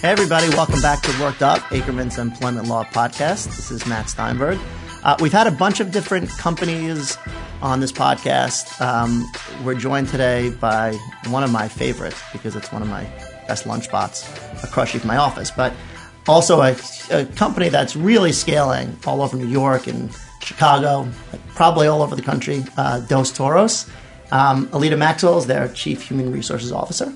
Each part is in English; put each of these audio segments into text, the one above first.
Hey, everybody, welcome back to Worked Up, Ackerman's Employment Law Podcast. This is Matt Steinberg. Uh, we've had a bunch of different companies on this podcast. Um, we're joined today by one of my favorites because it's one of my best lunch spots across from my office, but also a, a, company that's really scaling all over New York and Chicago, probably all over the country, uh, Dos Toros. Um, Alita Maxwell is their Chief Human Resources Officer.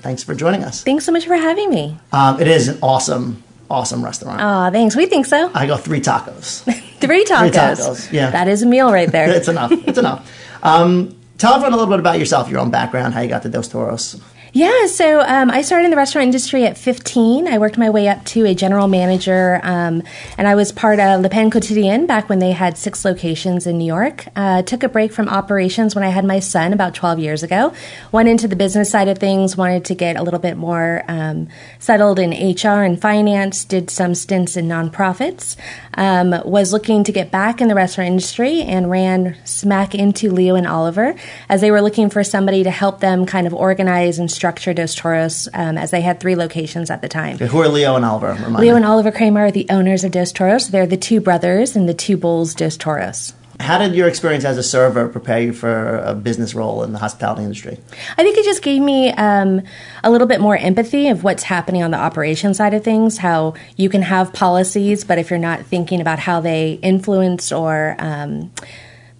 Thanks for joining us. Thanks so much for having me. Um, it is an awesome, awesome restaurant. Oh, thanks. We think so. I go three tacos. three tacos. Three tacos. Yeah, that is a meal right there. it's enough. It's enough. Um, tell everyone a little bit about yourself, your own background, how you got to Dos Toros. Yeah, so um, I started in the restaurant industry at 15. I worked my way up to a general manager, um, and I was part of Le Pain Quotidien back when they had six locations in New York. Uh, took a break from operations when I had my son about 12 years ago. Went into the business side of things, wanted to get a little bit more um, settled in HR and finance, did some stints in nonprofits, um, was looking to get back in the restaurant industry, and ran smack into Leo and Oliver as they were looking for somebody to help them kind of organize and structure structure Dos Toros um, as they had three locations at the time. Okay, who are Leo and Oliver? Remind Leo me. and Oliver Kremer are the owners of Dos Toros. They're the two brothers and the two bulls Dos Toros. How did your experience as a server prepare you for a business role in the hospitality industry? I think it just gave me um, a little bit more empathy of what's happening on the operation side of things, how you can have policies, but if you're not thinking about how they influence or um,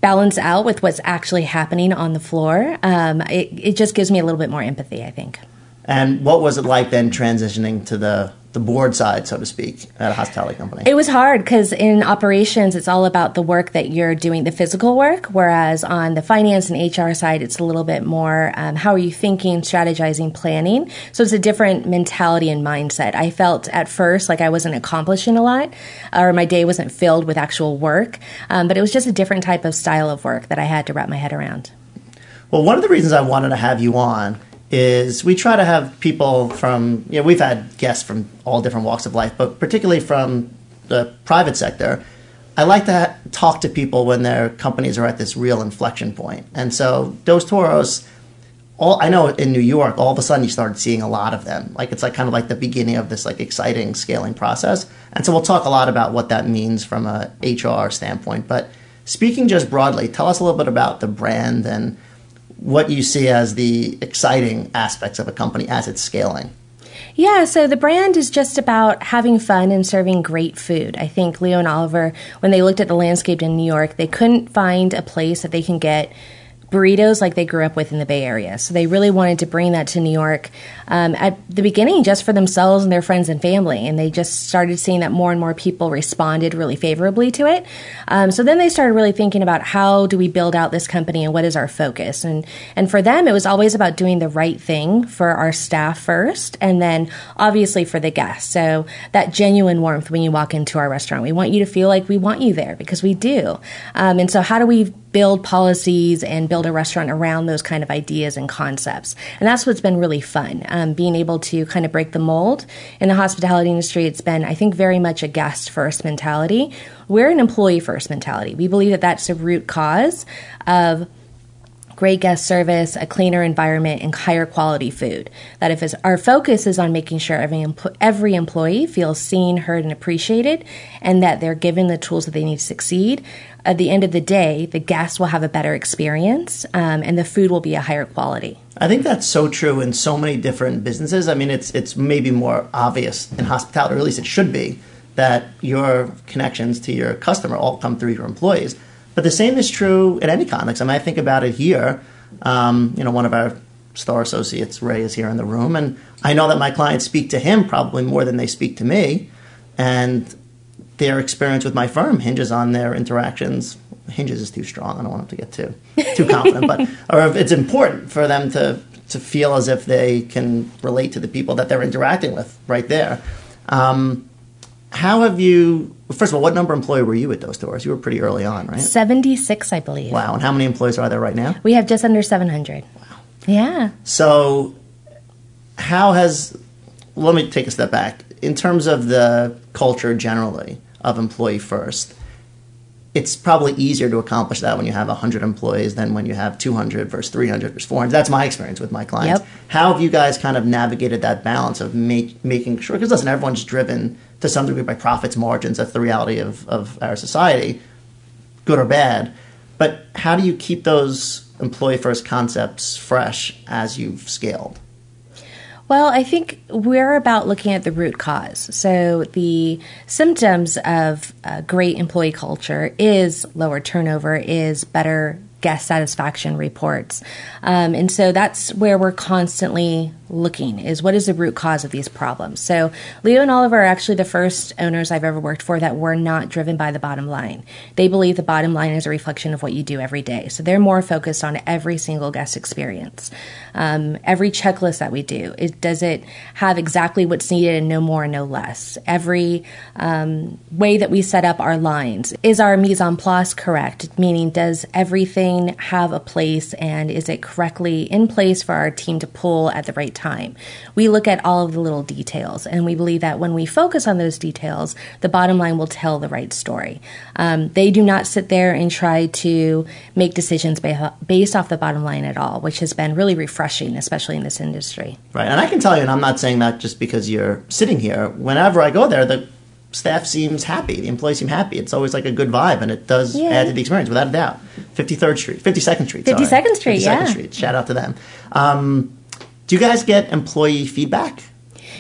balance out with what's actually happening on the floor, um, it, it just gives me a little bit more empathy, I think. And what was it like then transitioning to the the board side, so to speak, at a hospitality company? It was hard because in operations, it's all about the work that you're doing, the physical work. Whereas on the finance and HR side, it's a little bit more um, how are you thinking, strategizing, planning. So it's a different mentality and mindset. I felt at first like I wasn't accomplishing a lot, or my day wasn't filled with actual work. Um, but it was just a different type of style of work that I had to wrap my head around. Well, one of the reasons I wanted to have you on is we try to have people from you know we've had guests from all different walks of life but particularly from the private sector. I like to ha- talk to people when their companies are at this real inflection point. And so Dos Toros all i know in new york all of a sudden you started seeing a lot of them. Like it's like kind of like the beginning of this like exciting scaling process. And so we'll talk a lot about what that means from a hr standpoint. But speaking just broadly tell us a little bit about the brand and what you see as the exciting aspects of a company as it's scaling. Yeah, so the brand is just about having fun and serving great food. I think Leo and Oliver, when they looked at the landscape in New York, they couldn't find a place that they can get burritos like they grew up with in the Bay Area. So they really wanted to bring that to New York um, at the beginning just for themselves and their friends and family. And they just started seeing that more and more people responded really favorably to it. Um, so then they started really thinking about how do we build out this company and what is our focus. And, and for them, it was always about doing the right thing for our staff first and then obviously for the guests. So that genuine warmth when you walk into our restaurant. We want you to feel like we want you there because we do. Um, and so how do we build policies and build a restaurant around those kind of ideas and concepts. And that's what's been really fun, um, being able to kind of break the mold. In the hospitality industry, it's been, I think, very much a guest first mentality. We're an employee first mentality. We believe that that's the root cause of great guest service, a cleaner environment, and higher quality food. That if our focus is on making sure every, every employee feels seen, heard, and appreciated, and that they're given the tools that they need to succeed, at the end of the day, the guests will have a better experience um, and the food will be a higher quality. I think that's so true in so many different businesses. I mean, it's it's maybe more obvious in hospitality, or at least it should be, that your connections to your customer all come through your employees. But the same is true in any context. I mean, I think about it here. Um, you know, one of our star associates, Ray, is here in the room, and I know that my clients speak to him probably more than they speak to me. And their experience with my firm hinges on their interactions. Hinges is too strong. I don't want them to get too too confident, but or it's important for them to to feel as if they can relate to the people that they're interacting with right there. Um, how have you? First of all, what number employee were you at Dos Toros? You were pretty early on, right? Seventy six, I believe. Wow! And how many employees are there right now? We have just under seven hundred. Wow. Yeah. So, how has? Let me take a step back in terms of the culture generally of employee first. it's probably easier to accomplish that when you have 100 employees than when you have 200 versus 300 versus 400. That's my experience with my clients. Yep. How have you guys kind of navigated that balance of make, making sure? Because listen, everyone's driven to some degree by profits, margins. That's the reality of, of our society, good or bad. But how do you keep those employee first concepts fresh as you've scaled? Well, I think we're about looking at the root cause. So, the symptoms of great employee culture is lower turnover, is better guest satisfaction reports. Um, and so that's where we're constantly looking is what is the root cause of these problems. So Leo and Oliver are actually the first owners I've ever worked for that were not driven by the bottom line. They believe the bottom line is a reflection of what you do every day. So they're more focused on every single guest experience. Um, every checklist that we do, it, does it have exactly what's needed and no more, and no less? Every um, way that we set up our lines, is our mise en place correct? Meaning, does everything have a place and is it correctly in place for our team to pull at the right time. We look at all of the little details, and we believe that when we focus on those details, the bottom line will tell the right story. Um, they do not sit there and try to make decisions based off the bottom line at all, which has been really refreshing, especially in this industry. Right, and I can tell you, and I'm not saying that just because you're sitting here. Whenever I go there, the staff seems happy. The employees seem happy. It's always like a good vibe, and it does yeah. add to the experience without a doubt. 53rd Street, 52nd Street, 52nd Street, 52nd yeah. Street. Shout out to them. Um, do you guys get employee feedback?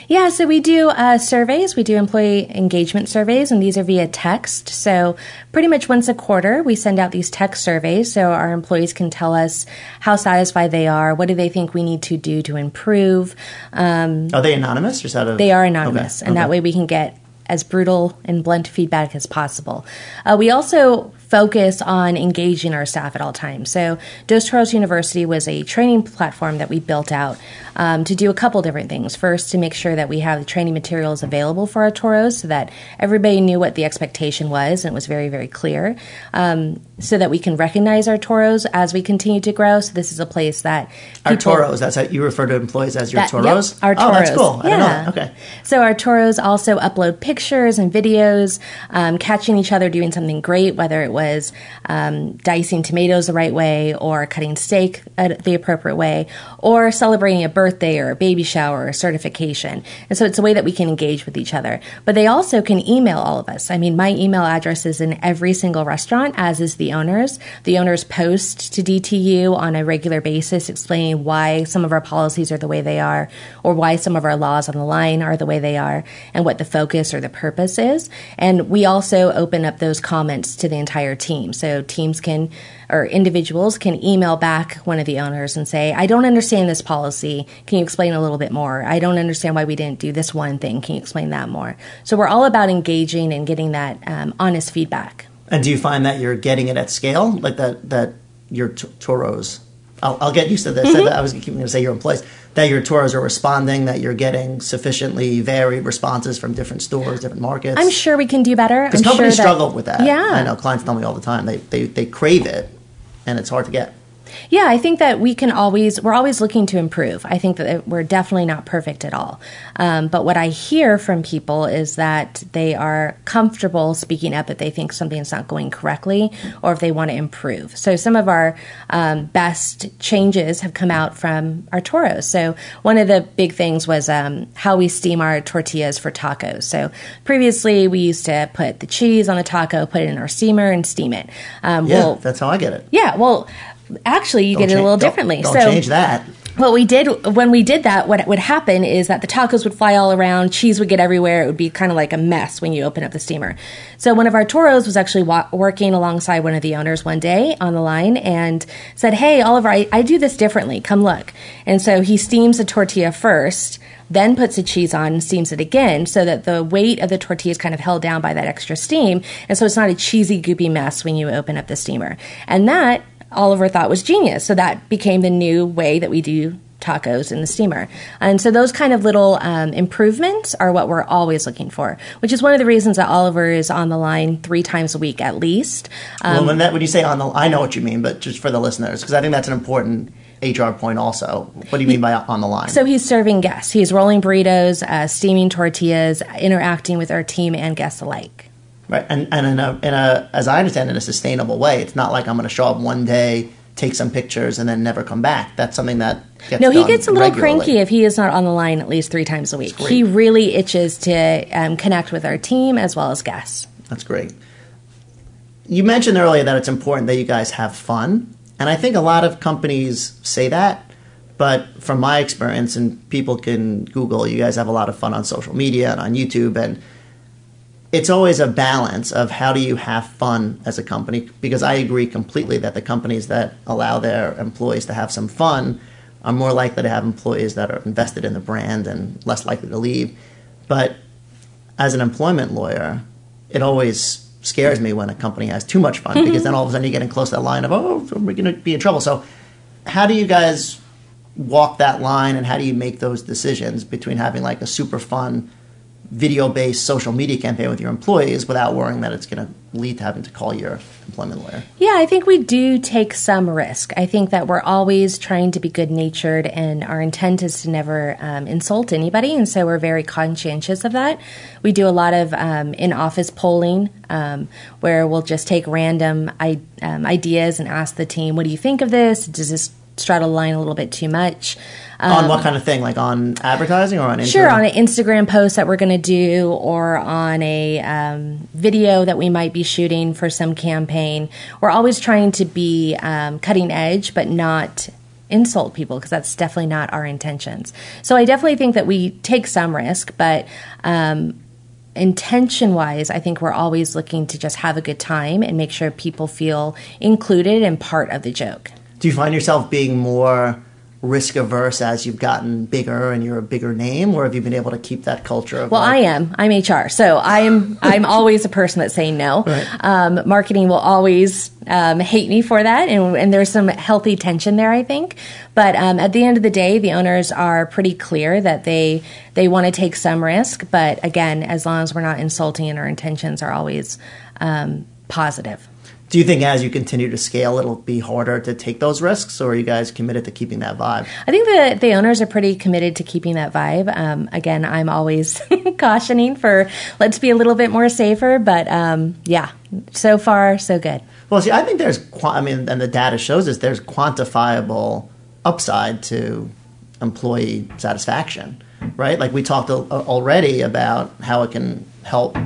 Yeah, so we do uh, surveys. We do employee engagement surveys, and these are via text. So, pretty much once a quarter, we send out these text surveys so our employees can tell us how satisfied they are, what do they think we need to do to improve. Um, are they anonymous or out of? They are anonymous, okay. and okay. that way we can get as brutal and blunt feedback as possible. Uh, we also focus on engaging our staff at all times. So, Dos Toros University was a training platform that we built out um, to do a couple different things. First, to make sure that we have the training materials available for our toros so that everybody knew what the expectation was and it was very, very clear. Um, so that we can recognize our toros as we continue to grow. So, this is a place that our toros, that's how you refer to employees as your that, toros? Yep, our toros. Oh, that's cool. I Yeah. Okay. So, our toros also upload pictures and videos, um, catching each other doing something great, whether it was um, dicing tomatoes the right way or cutting steak the appropriate way or celebrating a birthday or a baby shower or a certification. And so it's a way that we can engage with each other. But they also can email all of us. I mean, my email address is in every single restaurant, as is the owner's. The owners post to DTU on a regular basis explaining why some of our policies are the way they are or why some of our laws on the line are the way they are and what the focus or the purpose is. And we also open up those comments to the entire team team. So teams can, or individuals can email back one of the owners and say, I don't understand this policy. Can you explain a little bit more? I don't understand why we didn't do this one thing. Can you explain that more? So we're all about engaging and getting that um, honest feedback. And do you find that you're getting it at scale? Like that, that your t- toros I'll, I'll, get used to this. Mm-hmm. I was going to say your employees that your tours are responding, that you're getting sufficiently varied responses from different stores, different markets. I'm sure we can do better. Because companies sure struggle with that. Yeah, I know clients tell me all the time they they, they crave it, and it's hard to get. Yeah, I think that we can always, we're always looking to improve. I think that we're definitely not perfect at all. Um, but what I hear from people is that they are comfortable speaking up if they think something's not going correctly or if they want to improve. So some of our um, best changes have come out from our toros. So one of the big things was um, how we steam our tortillas for tacos. So previously we used to put the cheese on the taco, put it in our steamer, and steam it. Um, yeah, well, that's how I get it. Yeah, well, actually you don't get it a little differently. Don't, don't so change that. What we did when we did that, what would happen is that the tacos would fly all around, cheese would get everywhere. It would be kind of like a mess when you open up the steamer. So one of our toros was actually wa- working alongside one of the owners one day on the line and said, "Hey, Oliver, I, I do this differently. Come look." And so he steams the tortilla first then puts the cheese on and steams it again so that the weight of the tortilla is kind of held down by that extra steam. And so it's not a cheesy, goopy mess when you open up the steamer. And that Oliver thought was genius. So that became the new way that we do tacos in the steamer. And so those kind of little um, improvements are what we're always looking for, which is one of the reasons that Oliver is on the line three times a week at least. Um, well, when, that, when you say on the, I know what you mean, but just for the listeners, because I think that's an important HR point also. What do you mean by on the line? So he's serving guests. He's rolling burritos, uh, steaming tortillas, interacting with our team and guests alike. Right, and and in a, in a as I understand, in a sustainable way. It's not like I'm going to show up one day, take some pictures, and then never come back. That's something that gets No, he gets a little regularly. cranky if he is not on the line at least three times a week. He really itches to um, connect with our team as well as guests. That's great. You mentioned earlier that it's important that you guys have fun, and I think a lot of companies say that. But from my experience, and people can Google, you guys have a lot of fun on social media and on YouTube, and it's always a balance of how do you have fun as a company. Because I agree completely that the companies that allow their employees to have some fun are more likely to have employees that are invested in the brand and less likely to leave. But as an employment lawyer, it always scares me when a company has too much fun because then all of a sudden you're getting close to that line of oh we're going to be in trouble. So how do you guys walk that line and how do you make those decisions between having like a super fun video based social media campaign with your employees without worrying that it's going to lead to having to call your employment lawyer? Yeah, I think we do take some risk. I think that we're always trying to be good natured, and our intent is to never um, insult anybody, and so we're very conscientious of that. We do a lot of um, in office polling um, where we'll just take random I- um, ideas and ask the team, What do you think of this? Does this straddle the line a little bit too much? On what kind of thing? Like on advertising or on Um, Sure, on an Instagram post that we're going to do, or on a um, video that we might be shooting for some campaign. We're always trying to be um, cutting edge, but not insult people because that's definitely not our intentions. So I definitely think that we take some risk, but um, intention wise, I think we're always looking to just have a good time and make sure people feel included and part of the joke. Do you find yourself being more risk averse as you've gotten bigger and you're a bigger name, or have you been able to keep that culture of Well, like, I am. I'm HR, so I'm I'm always a person that's saying no. Right. Um, marketing will always um, hate me for that, and, and there's some healthy tension there, I think. But um, at the end of the day, the owners are pretty clear that they they want to take some risk, but again, as long as we're not insulting and our intentions are always um, positive. Do you think as you continue to scale, it'll be harder to take those risks, or are you guys committed to keeping that vibe? I think the the owners are pretty committed to keeping that vibe. Um, again, I'm always cautioning for let's be a little bit more safer, but um, yeah, so far so good. Well, see, I think there's, I mean, and the data shows us there's quantifiable upside to employee satisfaction, right? Like we talked already about how it can help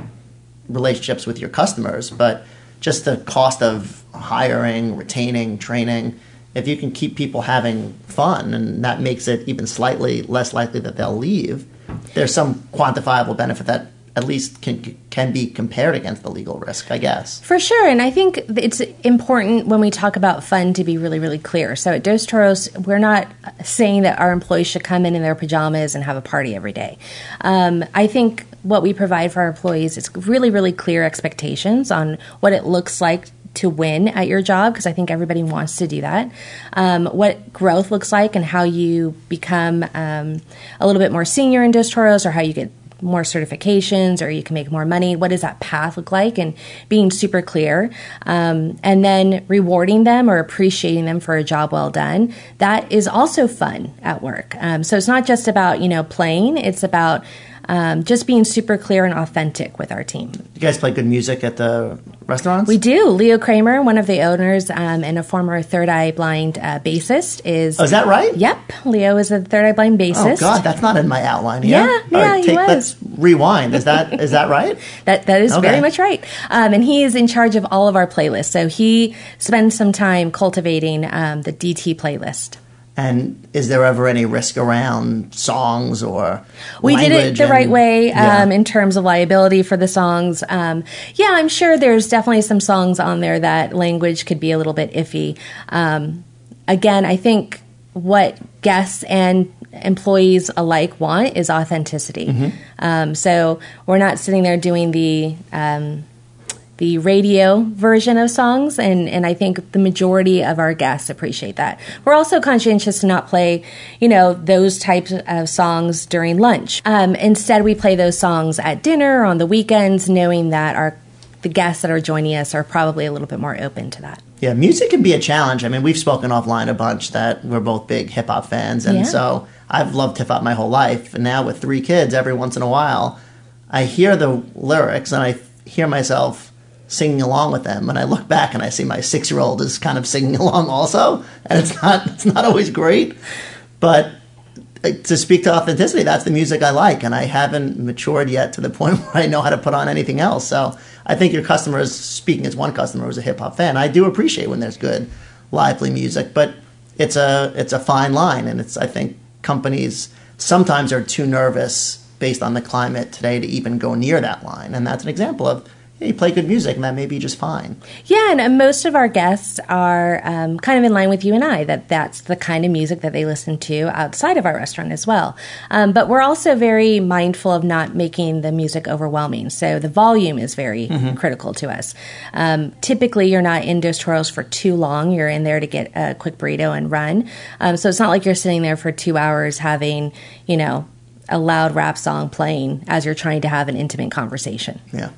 relationships with your customers, but just the cost of hiring, retaining, training, if you can keep people having fun and that makes it even slightly less likely that they'll leave, there's some quantifiable benefit that at least can can be compared against the legal risk, I guess. For sure, and I think it's important when we talk about fun to be really, really clear. So at Dos Toros, we're not saying that our employees should come in in their pajamas and have a party every day. Um, I think what we provide for our employees is really, really clear expectations on what it looks like to win at your job because I think everybody wants to do that. Um, what growth looks like and how you become um, a little bit more senior in Dos Toros or how you get more certifications or you can make more money. What does that path look like? And being super clear. Um, and then rewarding them or appreciating them for a job well done. That is also fun at work. Um, so it's not just about, you know, playing, it's about um, just being super clear and authentic with our team. You guys play good music at the restaurants? We do. Leo Kremer, one of the owners um, and a former Third Eye Blind uh, bassist, is. Oh, is that right? Yep, Leo is a Third Eye Blind bassist. Oh God, that's not in my outline here. Yeah, yeah, he was. Let's rewind. Is that is that right? That that is Okay. very much right. Um, and he is in charge of all of our playlists. So he spends some time cultivating um, the DT playlist. And is there ever any risk around songs or We did it the right and- way Yeah. um, in terms of liability for the songs. Um, yeah, I'm sure there's definitely some songs on there that language could be a little bit iffy. Um, again, I think what guests and employees alike want is authenticity. Mm-hmm. Um, so we're not sitting there doing the um, the radio version of songs, and, and I think the majority of our guests appreciate that. We're also conscientious to not play, you know, those types of songs during lunch. Um, instead, we play those songs at dinner or on the weekends, knowing that our the guests that are joining us are probably a little bit more open to that. Yeah, music can be a challenge. I mean, we've spoken offline a bunch that we're both big hip hop fans, and Yeah. so I've loved hip hop my whole life. And now with three kids, every once in a while, I hear the lyrics and I hear myself singing along with them, and I look back and I see my six year old is kind of singing along also, and it's not it's not always great, but uh, to speak to authenticity, that's the music I like, and I haven't matured yet to the point where I know how to put on anything else. So I think your customers, speaking as one customer who's a hip hop fan, I do appreciate when there's good, lively music, but it's a it's a fine line, and it's I think companies sometimes are too nervous based on the climate today to even go near that line, and that's an example of you play good music and that may be just fine. Yeah, and most of our guests are um, kind of in line with you and I that that's the kind of music that they listen to outside of our restaurant as well. Um, but we're also very mindful of not making the music overwhelming. So the volume is very mm-hmm. critical to us. Um, typically, you're not in Dos Toros for too long. You're in there to get a quick burrito and run. Um, so it's not like you're sitting there for two hours having, you know, a loud rap song playing as you're trying to have an intimate conversation. Yeah.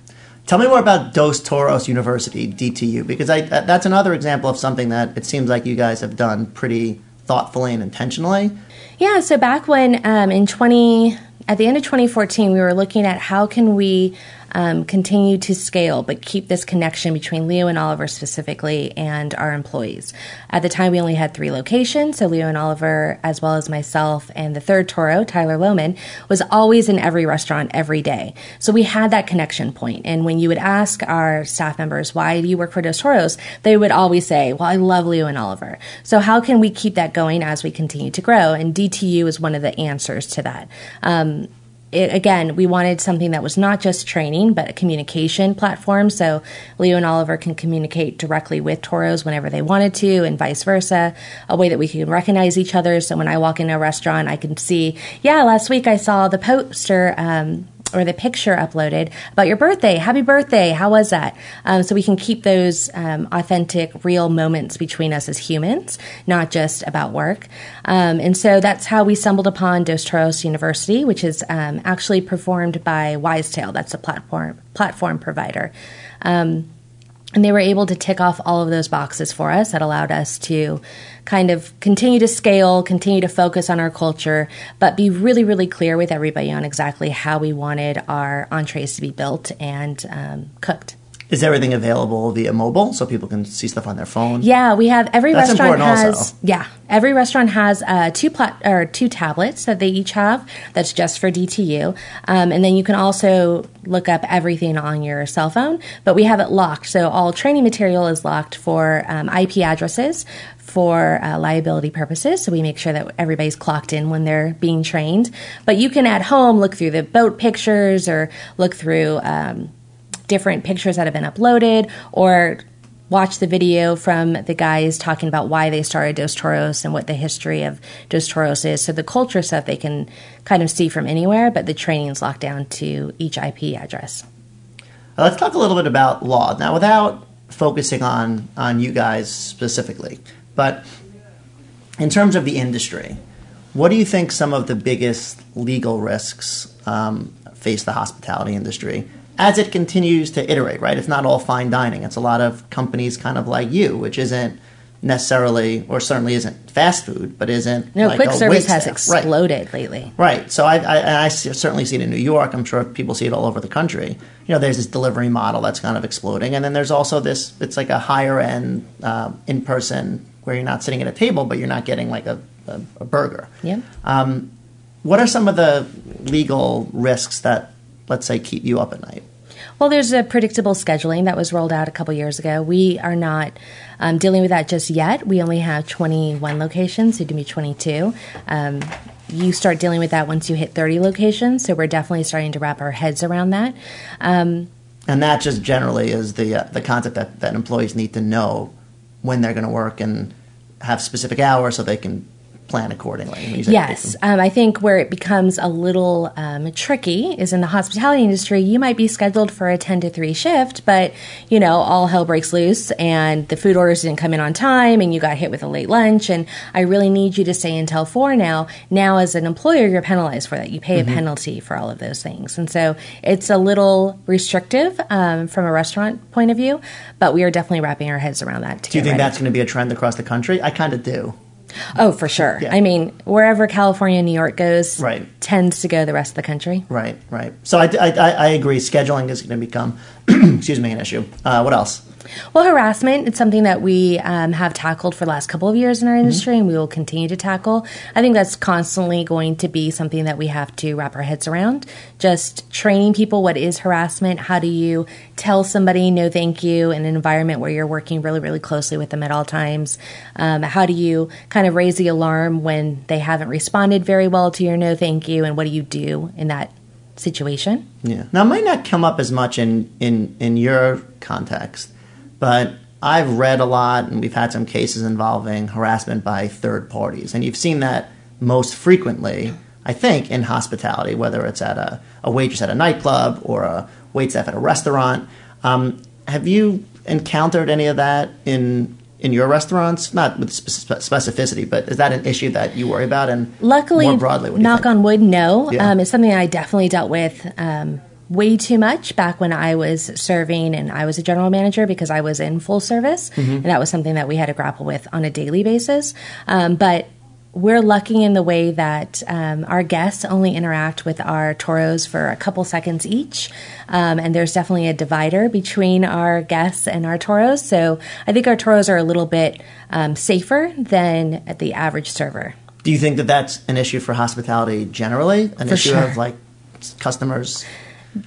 Tell me more about Dos Toros University, DTU, because I, that's another example of something that it seems like you guys have done pretty thoughtfully and intentionally. Yeah, so back when um, in 20, at the end of 2014, we were looking at how can we um, continue to scale, but keep this connection between Leo and Oliver specifically and our employees. At the time, we only had three locations, so Leo and Oliver, as well as myself and the third Toro, Tyler Lohman, was always in every restaurant every day. So we had that connection point. And when you would ask our staff members, why do you work for Dos Toros? They would always say, well, I love Leo and Oliver. So how can we keep that going as we continue to grow? And DTU is one of the answers to that. Um, it, again, we wanted something that was not just training, but a communication platform. So Leo and Oliver can communicate directly with Toros whenever they wanted to, and vice versa. A way that we can recognize each other. So when I walk in a restaurant, I can see, yeah, last week I saw the poster um, or the picture uploaded about your birthday. Happy birthday. How was that? Um, so we can keep those um, authentic, real moments between us as humans, not just about work. Um, and so that's how we stumbled upon Dos Toros University, which is um, actually performed by Wisetail. That's a platform platform provider. Um, and they were able to tick off all of those boxes for us. That allowed us to kind of continue to scale, continue to focus on our culture, but be really, really clear with everybody on exactly how we wanted our entrees to be built and um, cooked. Is everything available via mobile so people can see stuff on their phone? Yeah, we have every That's restaurant has also. yeah every restaurant has uh, two plat or two tablets that they each have. That's just for DTU, um, and then you can also look up everything on your cell phone. But we have it locked, so all training material is locked for um, IP addresses for uh, liability purposes. So we make sure that everybody's clocked in when they're being trained. But you can at home look through the boat pictures or look through. Um, different pictures that have been uploaded or watch the video from the guys talking about why they started Dos Toros and what the history of Dos Toros is. So the culture stuff they can kind of see from anywhere, but the training is locked down to each IP address. Uh, let's talk a little bit about law now, without focusing on on you guys specifically, but in terms of the industry, what do you think some of the biggest legal risks um, face the hospitality industry as it continues to iterate, right? It's not all fine dining. It's a lot of companies kind of like you, which isn't necessarily, or certainly isn't fast food, but isn't. No, like quick service has staff. exploded right. lately. Right. So I, I, I, certainly see it in New York. I'm sure people see it all over the country. You know, there's this delivery model that's kind of exploding, and then there's also this. It's like a higher end, uh, in person, where you're not sitting at a table, but you're not getting like a, a, a burger. Yeah. Um, what are some of the legal risks that let's say, keep you up at night? Well, there's a predictable scheduling that was rolled out a couple years ago. We are not um, dealing with that just yet. We only have 21 locations, soon to be 22. Um, you start dealing with that once you hit 30 locations, so we're definitely starting to wrap our heads around that. Um, and that just generally is the uh, the concept that, that employees need to know when they're going to work and have specific hours so they can plan accordingly. Yes, um, I think where it becomes a little um, tricky is in the hospitality industry. You might be scheduled for a ten to three shift, but you know all hell breaks loose, and the food orders didn't come in on time, and you got hit with a late lunch, and I really need you to stay until four now. Now, as an employer, you're penalized for that. You pay mm-hmm. a penalty for all of those things, and so it's a little restrictive um, from a restaurant point of view. But we are definitely wrapping our heads around that. Do you think ready. that's going to be a trend across the country? I kind of do. Oh, for sure. Yeah. I mean, wherever California and New York goes, Right. tends to go the rest of the country. Right, right. So I, I, I I agree. Scheduling is going to become, excuse me, an issue. Uh, what else? Well, harassment, it's something that we um, have tackled for the last couple of years in our Mm-hmm. industry and we will continue to tackle. I think that's constantly going to be something that we have to wrap our heads around. Just training people what is harassment, how do you tell somebody no thank you in an environment where you're working really, really closely with them at all times. Um, how do you kind of raise the alarm when they haven't responded very well to your no thank you, and what do you do in that situation? Yeah. Now, it might not come up as much in, in, in your context, but I've read a lot and we've had some cases involving harassment by third parties. And you've seen that most frequently, I think, in hospitality, whether it's at a, a waitress at a nightclub or a waitstaff at a restaurant. Um, have you encountered any of that in in your restaurants? Not with specificity, but is that an issue that you worry about? And Luckily, more broadly, what do you knock on wood, no. Yeah. Um, it's something I definitely dealt with um, way too much back when I was serving and I was a general manager because I was in full service, Mm-hmm. and that was something that we had to grapple with on a daily basis. Um, but we're lucky in the way that um, our guests only interact with our toros for a couple seconds each. Um, and there's definitely a divider between our guests and our toros. So I think our toros are a little bit um, safer than the average server. Do you think that that's an issue for hospitality generally? An For issue sure. of like customers?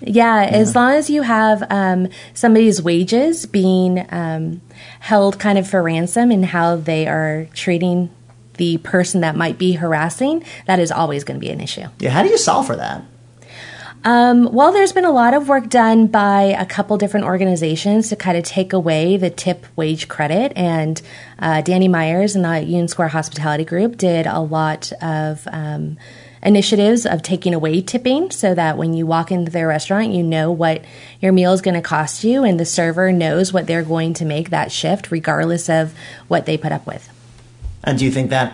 Yeah, as long as you have um, somebody's wages being um, held kind of for ransom and how they are treating the person that might be harassing, that is always going to be an issue. Yeah, how do you solve for that? Um, well, there's been a lot of work done by a couple different organizations to kind of take away the tip wage credit. And uh, Danny Myers and the Union Square Hospitality Group did a lot of um, initiatives of taking away tipping so that when you walk into their restaurant, you know what your meal is going to cost you, and the server knows what they're going to make that shift, regardless of what they put up with. And do you think that,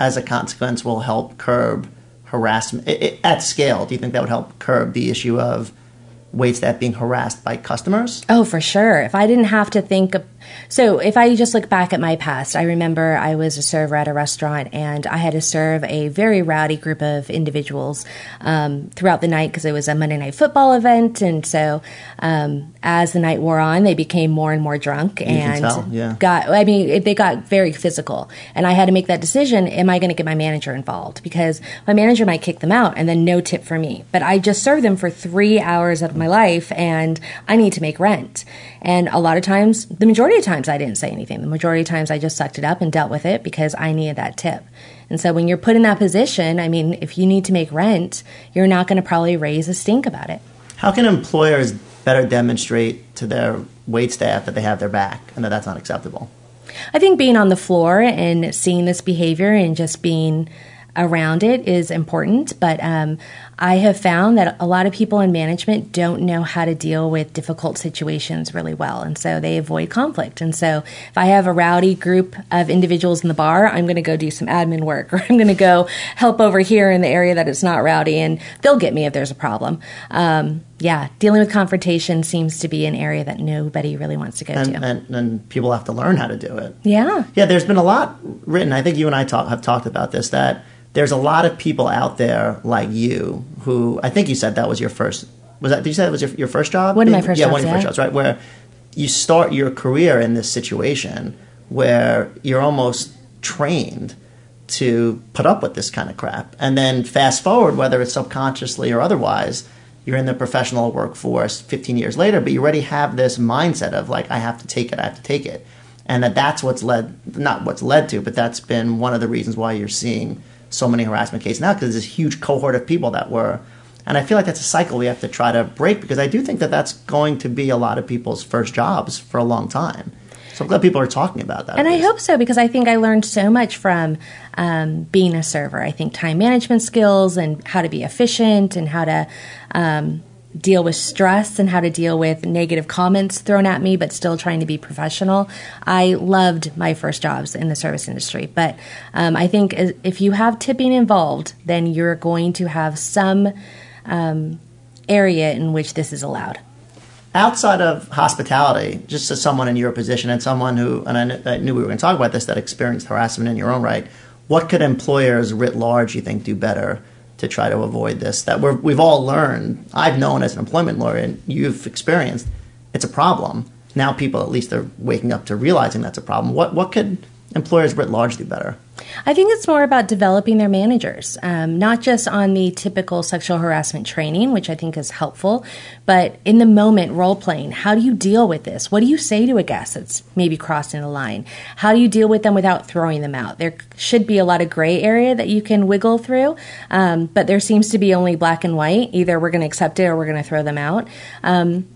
as a consequence, will help curb harassment i i at scale? Do you think that would help curb the issue of waitstaff being harassed by customers? Oh, for sure. If I didn't have to think of, so if I just look back at my past, I remember I was a server at a restaurant and I had to serve a very rowdy group of individuals um, throughout the night because it was a Monday night football event. And so um, as the night wore on, they became more and more drunk can and tell, yeah. got, I mean, it, they got very physical. And I had to make that decision am I going to get my manager involved? Because my manager might kick them out and then no tip for me. But I just served them for three hours of my life and I need to make rent. And a lot of times, the majority of times, I didn't say anything. The majority of times, I just sucked it up and dealt with it because I needed that tip. And so, when you're put in that position, I mean, if you need to make rent, you're not going to probably raise a stink about it. How can employers better demonstrate to their waitstaff that they have their back and that that's not acceptable? I think being on the floor and seeing this behavior and just being around it is important. But um, I have found that a lot of people in management don't know how to deal with difficult situations really well. And so they avoid conflict. And so if I have a rowdy group of individuals in the bar, I'm going to go do some admin work or I'm going to go help over here in the area that it's not rowdy and they'll get me if there's a problem. Um, yeah, dealing with confrontation seems to be an area that nobody really wants to go And, to. and, and people have to learn how to do it. yeah. Yeah, there's been a lot written. I think you and I talk, have talked about this. That there's a lot of people out there like you who I think you said that was your first. Was that? Did you say that was your, your first job? One of my first yeah, jobs, one of your first jobs, right? Where you start your career in this situation where you're almost trained to put up with this kind of crap, and then fast forward, whether it's subconsciously or otherwise. You're in the professional workforce 15 years later, but you already have this mindset of like, I have to take it, I have to take it. And that that's what's led not what's led to but that's been one of the reasons why you're seeing so many harassment cases now because there's this huge cohort of people that were and i feel like that's a cycle we have to try to break because i do think that that's going to be a lot of people's first jobs for a long time so i'm glad people are talking about that And I hope so because I think I learned so much from um, being a server. I think time management skills and how to be efficient and how to um, deal with stress and how to deal with negative comments thrown at me, but still trying to be professional. I loved my first jobs in the service industry. But um, I think if you have tipping involved, then you're going to have some um, area in which this is allowed. Outside of hospitality, just as someone in your position and someone who, and I, kn- I knew we were going to talk about this, that experienced harassment in your own right, what could employers writ large you think do better to try to avoid this? That we're, we've all learned. I've known as an employment lawyer, and you've experienced. It's a problem. Now people at least are waking up to realizing that's a problem. What what could employers writ large do better? I think it's more about developing their managers, um, not just on the typical sexual harassment training, which I think is helpful, but in the moment role playing. How do you deal with this? What do you say to a guest that's maybe crossing the line? How do you deal with them without throwing them out? There should be a lot of gray area that you can wiggle through, um, but there seems to be only black and white. Either we're going to accept it or we're going to throw them out. Um,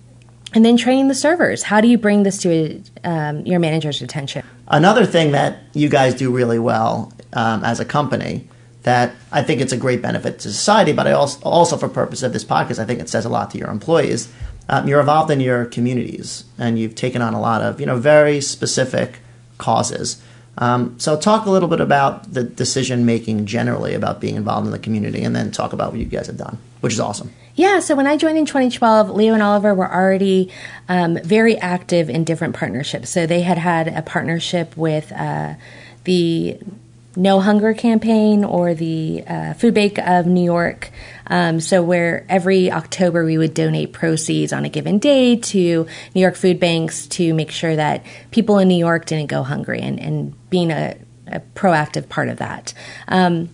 and then training the servers. How do you bring this to um, your manager's attention? Another thing that you guys do really well um, as a company that I think it's a great benefit to society, but I also, also for purpose of this podcast, I think it says a lot to your employees. Um, you're involved in your communities, and you've taken on a lot of you know very specific causes. Um, so talk a little bit about the decision making generally about being involved in the community, and then talk about what you guys have done, which is awesome. Yeah, so when I joined in 2012, Leo and Oliver were already um, very active in different partnerships. So they had had a partnership with uh, the No Hunger campaign or the uh, Food Bank of New York. Um, so where every October we would donate proceeds on a given day to New York food banks to make sure that people in New York didn't go hungry and, and being a, a proactive part of that. Um,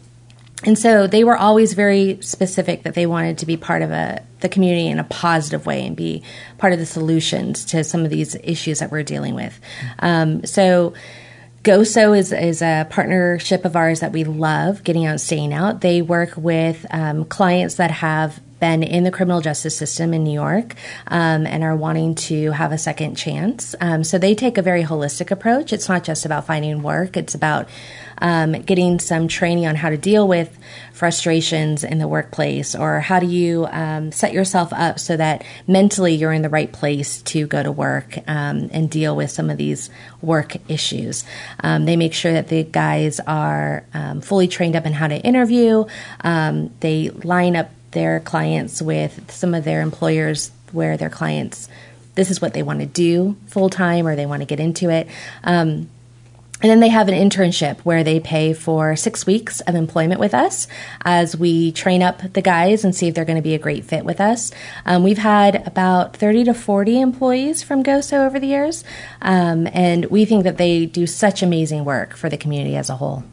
and so they were always very specific that they wanted to be part of a, the community in a positive way and be part of the solutions to some of these issues that we're dealing with. Um, so GOSO is, is a partnership of ours that we love, getting out and staying out. They work with um, clients that have been in the criminal justice system in New York um, and are wanting to have a second chance. Um, so they take a very holistic approach. It's not just about finding work, it's about um, getting some training on how to deal with frustrations in the workplace or how do you um, set yourself up so that mentally you're in the right place to go to work um, and deal with some of these work issues. Um, they make sure that the guys are fully trained up in how to interview. They line up their clients with some of their employers where their clients this is what they want to do full time or they want to get into it. Um, and then they have an internship where they pay for six weeks of employment with us as we train up the guys and see if they're going to be a great fit with us. Um, we've had about 30 to 40 employees from GOSO over the years, um, and we think that they do such amazing work for the community as a whole.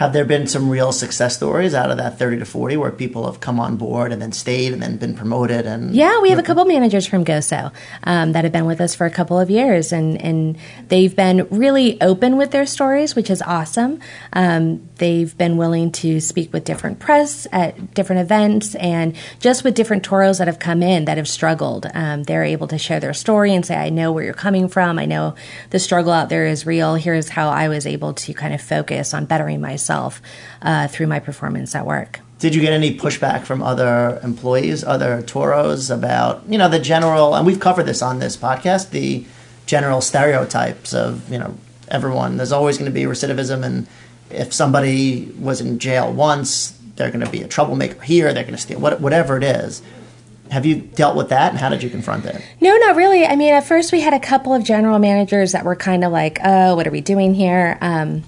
Have there been some real success stories out of that 30 to 40 where people have come on board and then stayed and then been promoted? And Yeah, we have a couple managers from GOSO um, that have been with us for a couple of years, and, and they've been really open with their stories, which is awesome. Um, they've been willing to speak with different press at different events and just with different toros that have come in that have struggled. Um, they're able to share their story and say, I know where you're coming from. I know the struggle out there is real. Here's how I was able to kind of focus on bettering myself myself uh, through my performance at work. Did you get any pushback from other employees, other toros about you know the general? And we've covered this on this podcast. The general stereotypes of you know everyone. There's always going to be recidivism, and if somebody was in jail once, they're going to be a troublemaker here. They're going to steal whatever it is. Have you dealt with that, and how did you confront it? No, not really. I mean, at first we had a couple of general managers that were kind of like, "Oh, what are we doing here?" Um,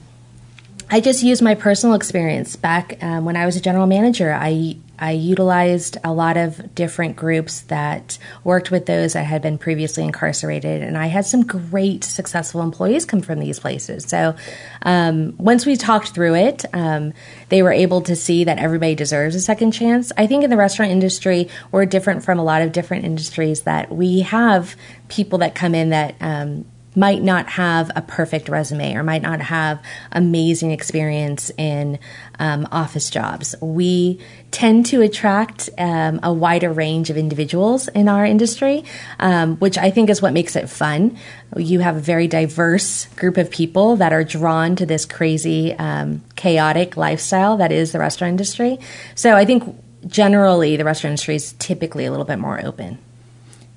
I just used my personal experience back um, when I was a general manager. I I utilized a lot of different groups that worked with those that had been previously incarcerated, and I had some great successful employees come from these places. So um, once we talked through it, um, they were able to see that everybody deserves a second chance. I think in the restaurant industry, we're different from a lot of different industries that we have people that come in that um, might not have a perfect resume or might not have amazing experience in um, office jobs. We tend to attract um, a wider range of individuals in our industry, um, which I think is what makes it fun. You have a very diverse group of people that are drawn to this crazy, um, chaotic lifestyle that is the restaurant industry. So I think generally the restaurant industry is typically a little bit more open.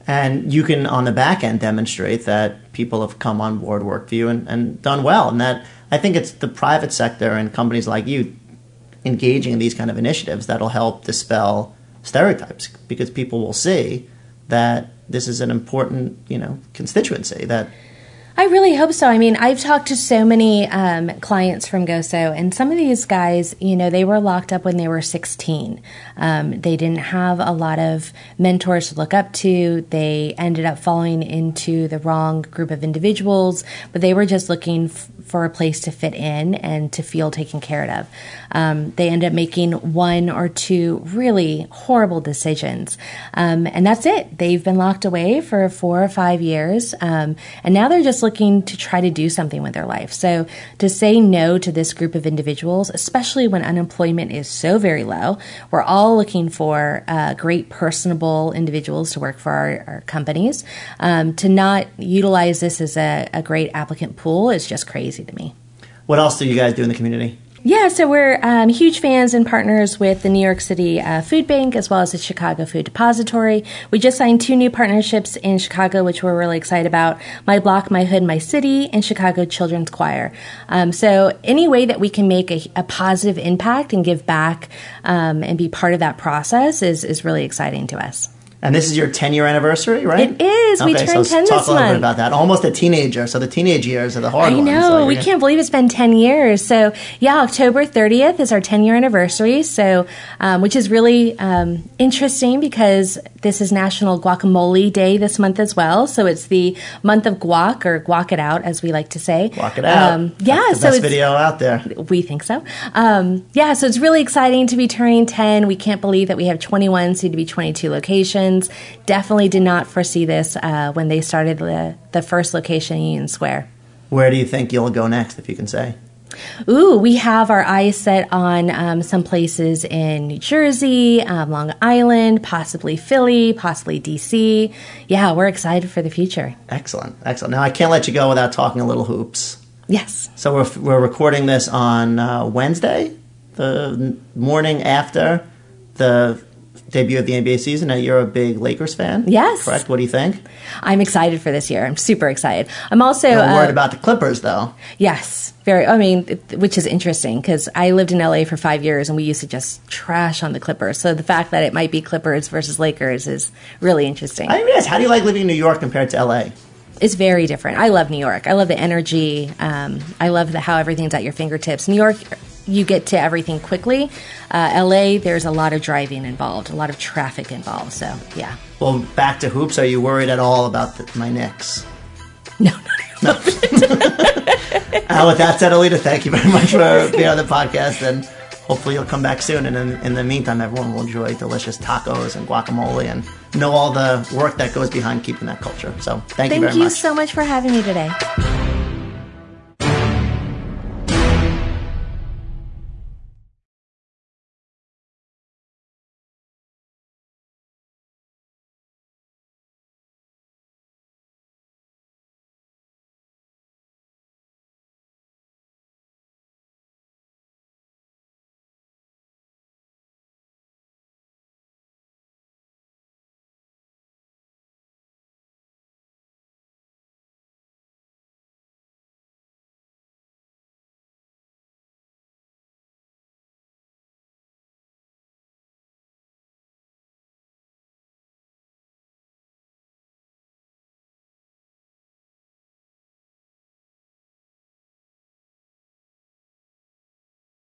And you can, on the back end, demonstrate that people have come on board, you, and, and done well. And that I think it's the private sector and companies like you engaging in these kind of initiatives that'll help dispel stereotypes because people will see that this is an important, you know, constituency that I really hope so. I mean, I've talked to so many um, clients from GoSo, and some of these guys, you know, they were locked up when they were 16. Um, they didn't have a lot of mentors to look up to. They ended up falling into the wrong group of individuals, but they were just looking f- for a place to fit in and to feel taken care of. Um, they end up making one or two really horrible decisions, um, and that's it. They've been locked away for four or five years, um, and now they're just looking to try to do something with their life. So to say no to this group of individuals, especially when unemployment is so very low, we're all looking for uh, great, personable individuals to work for our, our companies. Um, to not utilize this as a, a great applicant pool is just crazy to me. What else do you guys do in the community? Yeah, so we're um, huge fans and partners with the New York City uh, Food Bank as well as the Chicago Food Depository. We just signed two new partnerships in Chicago, which we're really excited about My Block, My Hood, My City, and Chicago Children's Choir. Um, so, any way that we can make a, a positive impact and give back um, and be part of that process is, is really exciting to us. And this is your 10 year anniversary, right? It is. Okay, we turned so 10 talk this a little month. bit about that. Almost a teenager, so the teenage years are the hard I ones. know. So we can't believe it's been 10 years. So, yeah, October 30th is our 10 year anniversary. So, um, which is really um, interesting because this is National Guacamole Day this month as well. So, it's the month of guac or guac it out, as we like to say. Walk it out. Um, yeah, so best it's, video out there. we think so. Um, yeah, so it's really exciting to be turning 10. We can't believe that we have 21, soon to be 22 locations. Definitely did not foresee this uh, when they started the, the first location in Union Square. Where do you think you'll go next, if you can say? Ooh, we have our eyes set on um, some places in New Jersey, um, Long Island, possibly Philly, possibly DC. Yeah, we're excited for the future. Excellent, excellent. Now, I can't let you go without talking a little hoops. Yes. So we're, we're recording this on uh, Wednesday, the morning after the debut of the NBA season. Now, you're a big Lakers fan. Yes. Correct? What do you think? I'm excited for this year. I'm super excited. I'm also I'm uh, worried about the Clippers, though. Yes, very. I mean, it- which is interesting because I lived in LA for five years and we used to just trash on the Clippers. So the fact that it might be Clippers versus Lakers is really interesting. I mean, yes. How do you like living in New York compared to LA? it's very different. I love New York. I love the energy. Um, I love the, how everything's at your fingertips. New York, you get to everything quickly. Uh, LA, there's a lot of driving involved, a lot of traffic involved. So yeah, Well, back to hoops. Are you worried at all about the, my Knicks? no, no, no. Uh, with that said, Alita, thank you very much for being on the podcast, and hopefully you'll come back soon. And in, in the meantime, everyone will enjoy delicious tacos and guacamole and know all the work that goes behind keeping that culture. So thank, you Thank very you much. so much for having me today.